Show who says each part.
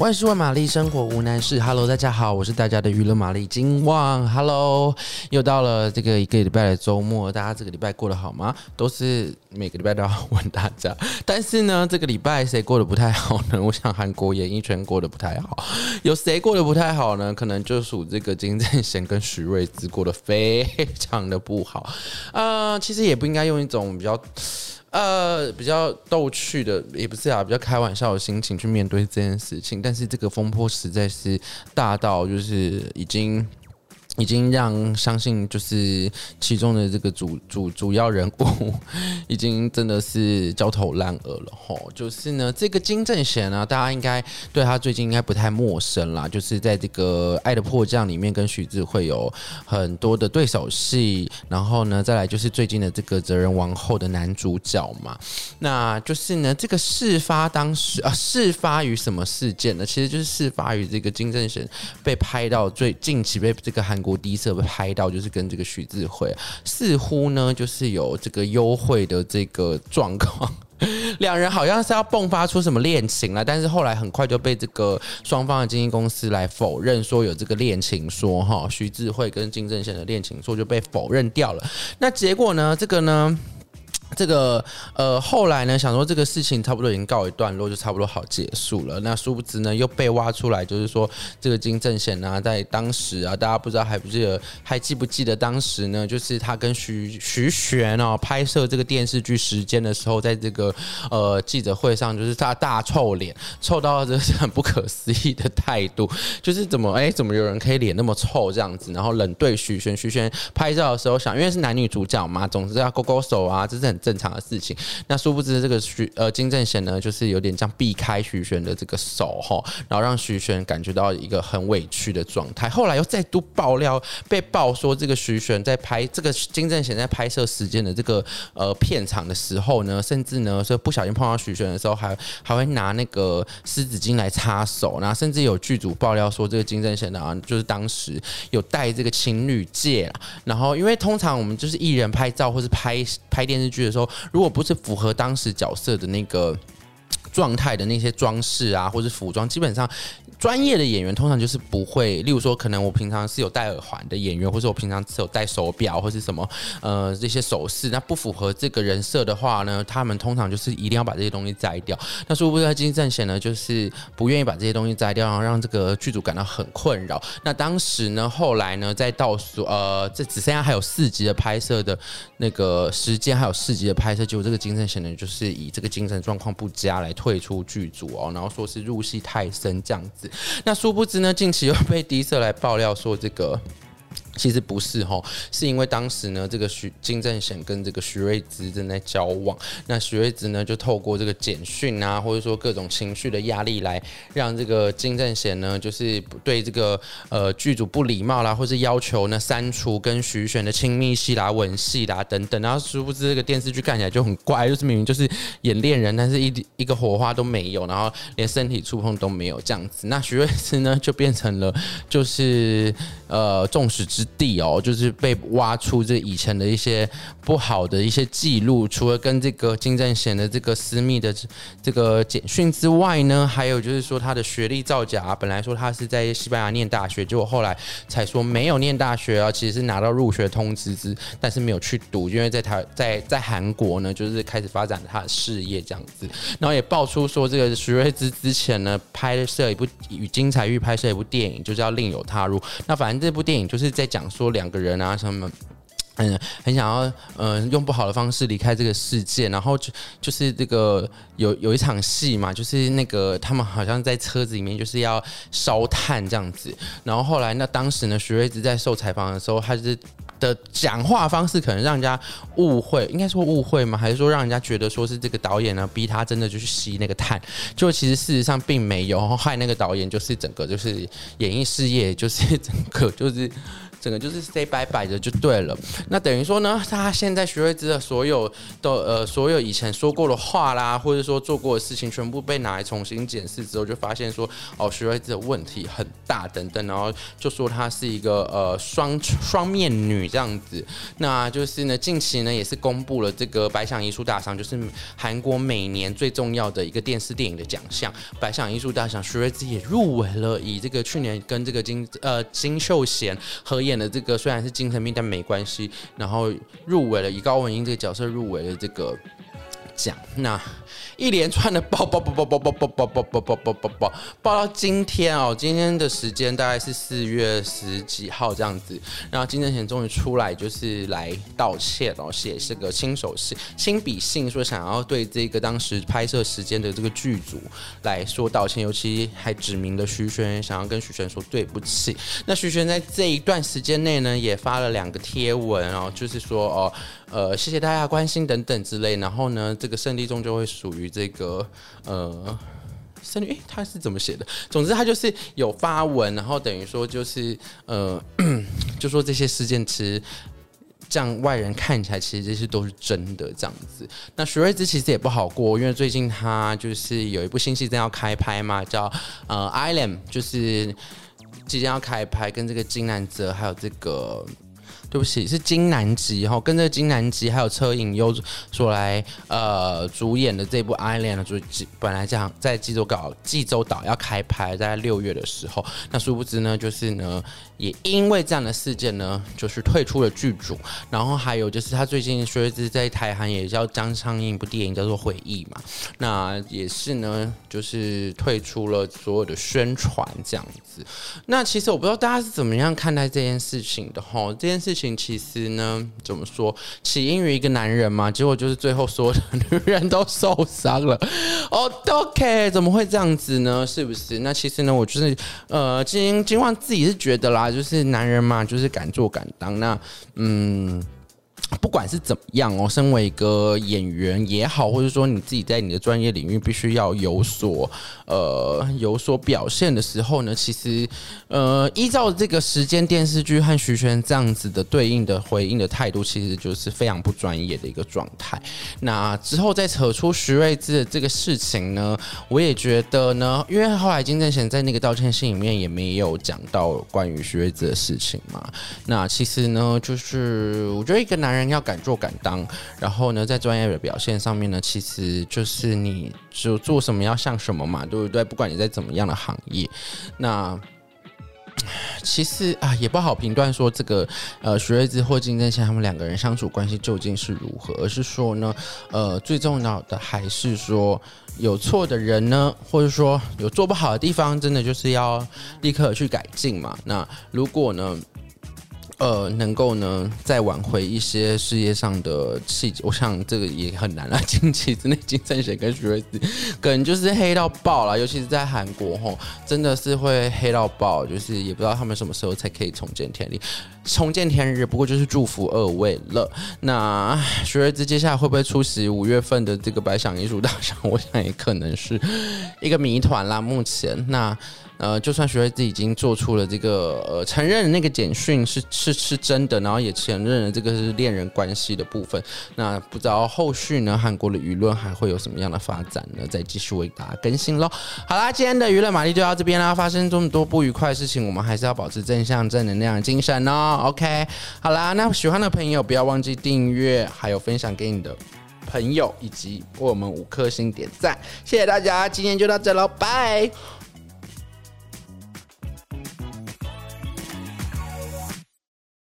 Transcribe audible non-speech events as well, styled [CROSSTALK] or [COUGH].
Speaker 1: 万事问玛丽，生活无难事。Hello，大家好，我是大家的娱乐玛丽金旺。Hello，又到了这个一个礼拜的周末，大家这个礼拜过得好吗？都是每个礼拜都要问大家，但是呢，这个礼拜谁过得不太好呢？[LAUGHS] 我想韩国演艺圈过得不太好，有谁过得不太好呢？可能就属这个金正贤跟徐睿知过得非常的不好。呃，其实也不应该用一种比较。呃，比较逗趣的也不是啊，比较开玩笑的心情去面对这件事情，但是这个风波实在是大到就是已经。已经让相信就是其中的这个主主主要人物，已经真的是焦头烂额了吼。就是呢，这个金正贤呢，大家应该对他最近应该不太陌生啦。就是在这个《爱的迫降》里面跟徐智慧有很多的对手戏，然后呢，再来就是最近的这个《责任王后》的男主角嘛。那就是呢，这个事发当时啊，事发于什么事件呢？其实就是事发于这个金正贤被拍到最近期被这个韩国。第一次被拍到，就是跟这个徐智慧似乎呢，就是有这个优惠的这个状况，[LAUGHS] 两人好像是要迸发出什么恋情了，但是后来很快就被这个双方的经纪公司来否认，说有这个恋情说哈，徐智慧跟金正贤的恋情说就被否认掉了。那结果呢？这个呢？这个呃，后来呢，想说这个事情差不多已经告一段落，就差不多好结束了。那殊不知呢，又被挖出来，就是说这个金正贤啊，在当时啊，大家不知道还不记得，还记不记得当时呢？就是他跟徐徐玄哦拍摄这个电视剧《时间》的时候，在这个呃记者会上，就是他大臭脸，臭到这是很不可思议的态度，就是怎么哎，怎么有人可以脸那么臭这样子，然后冷对徐玄。徐玄拍照的时候想，因为是男女主角嘛，总是要勾勾手啊，这是很。正常的事情，那殊不知这个徐呃金正贤呢，就是有点像避开徐玄的这个手哈，然后让徐玄感觉到一个很委屈的状态。后来又再度爆料，被爆说这个徐玄在拍这个金正贤在拍摄时间的这个呃片场的时候呢，甚至呢说不小心碰到徐玄的时候，还还会拿那个湿纸巾来擦手，然后甚至有剧组爆料说这个金正贤呢，就是当时有戴这个情侣戒，然后因为通常我们就是艺人拍照或是拍拍电视剧说，如果不是符合当时角色的那个状态的那些装饰啊，或者服装，基本上。专业的演员通常就是不会，例如说，可能我平常是有戴耳环的演员，或者我平常是有戴手表或是什么，呃，这些首饰，那不符合这个人设的话呢，他们通常就是一定要把这些东西摘掉。那殊不知金正贤呢，就是不愿意把这些东西摘掉，然后让这个剧组感到很困扰。那当时呢，后来呢，在倒数，呃，这只剩下还有四集的拍摄的那个时间，还有四集的拍摄，结果这个金正贤呢，就是以这个精神状况不佳来退出剧组哦，然后说是入戏太深这样子。那殊不知呢，近期又被迪社来爆料说这个。其实不是哈，是因为当时呢，这个徐金正贤跟这个徐睿芝正在交往，那徐睿芝呢就透过这个简讯啊，或者说各种情绪的压力来让这个金正贤呢，就是对这个呃剧组不礼貌啦，或是要求呢删除跟徐玄的亲密戏啦、吻戏啦等等，然后殊不知这个电视剧看起来就很怪，就是明明就是演恋人，但是一一个火花都没有，然后连身体触碰都没有这样子，那徐睿芝呢就变成了就是呃众矢之地哦，就是被挖出这以前的一些不好的一些记录，除了跟这个金正贤的这个私密的这个简讯之外呢，还有就是说他的学历造假，本来说他是在西班牙念大学，结果后来才说没有念大学啊，其实是拿到入学通知之，但是没有去读，因为在台在在韩国呢，就是开始发展他的事业这样子，然后也爆出说这个徐睿之之前呢拍摄一部与金彩玉拍摄一部电影，就是要另有他入，那反正这部电影就是在讲。说两个人啊，什么，嗯，很想要，嗯，用不好的方式离开这个世界，然后就就是这个有有一场戏嘛，就是那个他们好像在车子里面就是要烧炭这样子，然后后来那当时呢，徐睿知在受采访的时候，他是的讲话方式可能让人家误会，应该说误会吗？还是说让人家觉得说是这个导演呢逼他真的就去吸那个炭？就其实事实上并没有，害那个导演就是整个就是演艺事业就是 [LAUGHS] 整个就是。整个就是 say bye bye 的就对了。那等于说呢，他现在徐睿知的所有的呃所有以前说过的话啦，或者说做过的事情，全部被拿来重新检视之后，就发现说哦，徐睿知的问题很大等等，然后就说她是一个呃双双面女这样子。那就是呢，近期呢也是公布了这个百想艺术大赏，就是韩国每年最重要的一个电视电影的奖项——百想艺术大赏，徐睿知也入围了，以这个去年跟这个金呃金秀贤合演的这个虽然是精神病，但没关系，然后入围了，以高文英这个角色入围了这个讲。那一连串的报报报报报报报报报报报报报报到今天哦，今天的时间大概是四月十几号这样子，然后金正贤终于出来就是来道歉哦，写是个亲手信亲笔信，说想要对这个当时拍摄时间的这个剧组来说道歉，尤其还指明了徐玄，想要跟徐玄说对不起。那徐玄在这一段时间内呢，也发了两个贴文哦，就是说哦，呃，谢谢大家关心等等之类，然后呢，这个胜利终究会属于。这个呃，圣女，他是怎么写的？总之，他就是有发文，然后等于说就是呃，[CLEARS THROAT] 就说这些事件其实这样外人看起来，其实这些都是真的这样子。那徐睿知其实也不好过，因为最近他就是有一部新戏正要开拍嘛，叫呃《Island》，就是即将要开拍，跟这个金南泽还有这个。对不起，是金南吉哈，跟着金南吉还有车银优所来呃主演的这部《Island》就本来这样在济州岛济州岛要开拍，在六月的时候，那殊不知呢，就是呢。也因为这样的事件呢，就是退出了剧组。然后还有就是他最近徐睿知在台韩也叫将上映一部电影叫做《回忆》嘛，那也是呢，就是退出了所有的宣传这样子。那其实我不知道大家是怎么样看待这件事情的齁？这件事情其实呢，怎么说，起因于一个男人嘛，结果就是最后所有的女人都受伤了。哦，OK，怎么会这样子呢？是不是？那其实呢，我就是呃，金金旺自己是觉得啦。就是男人嘛，就是敢做敢当。那嗯。不管是怎么样哦，身为一个演员也好，或者说你自己在你的专业领域必须要有所呃有所表现的时候呢，其实呃依照这个时间电视剧和徐玄这样子的对应的回应的态度，其实就是非常不专业的一个状态。那之后再扯出徐睿智的这个事情呢，我也觉得呢，因为后来金正贤在那个道歉信里面也没有讲到关于徐睿智的事情嘛。那其实呢，就是我觉得一个男人。人要敢做敢当，然后呢，在专业的表现上面呢，其实就是你就做什么要像什么嘛，对不对？不管你在怎么样的行业，那其实啊，也不好评断说这个呃，徐睿知或金正贤他们两个人相处关系究竟是如何，而是说呢，呃，最重要的还是说有错的人呢，或者说有做不好的地方，真的就是要立刻去改进嘛。那如果呢？呃，能够呢再挽回一些事业上的气节，我想这个也很难了。近期之内，金正贤跟徐睿知可能就是黑到爆了，尤其是在韩国吼，真的是会黑到爆，就是也不知道他们什么时候才可以重见天日。重见天日，不过就是祝福二位了。那徐睿知接下来会不会出席五月份的这个百想艺术大赏？我想也可能是一个谜团啦。目前那。呃，就算徐睿知已经做出了这个呃承认那个简讯是是是真的，然后也承认了这个是恋人关系的部分，那不知道后续呢，韩国的舆论还会有什么样的发展呢？再继续为大家更新喽。好啦，今天的娱乐玛丽就到这边啦。发生这么多不愉快的事情，我们还是要保持正向、正能量的精神哦。OK，好啦，那喜欢的朋友不要忘记订阅，还有分享给你的朋友，以及为我们五颗星点赞，谢谢大家，今天就到这喽，拜。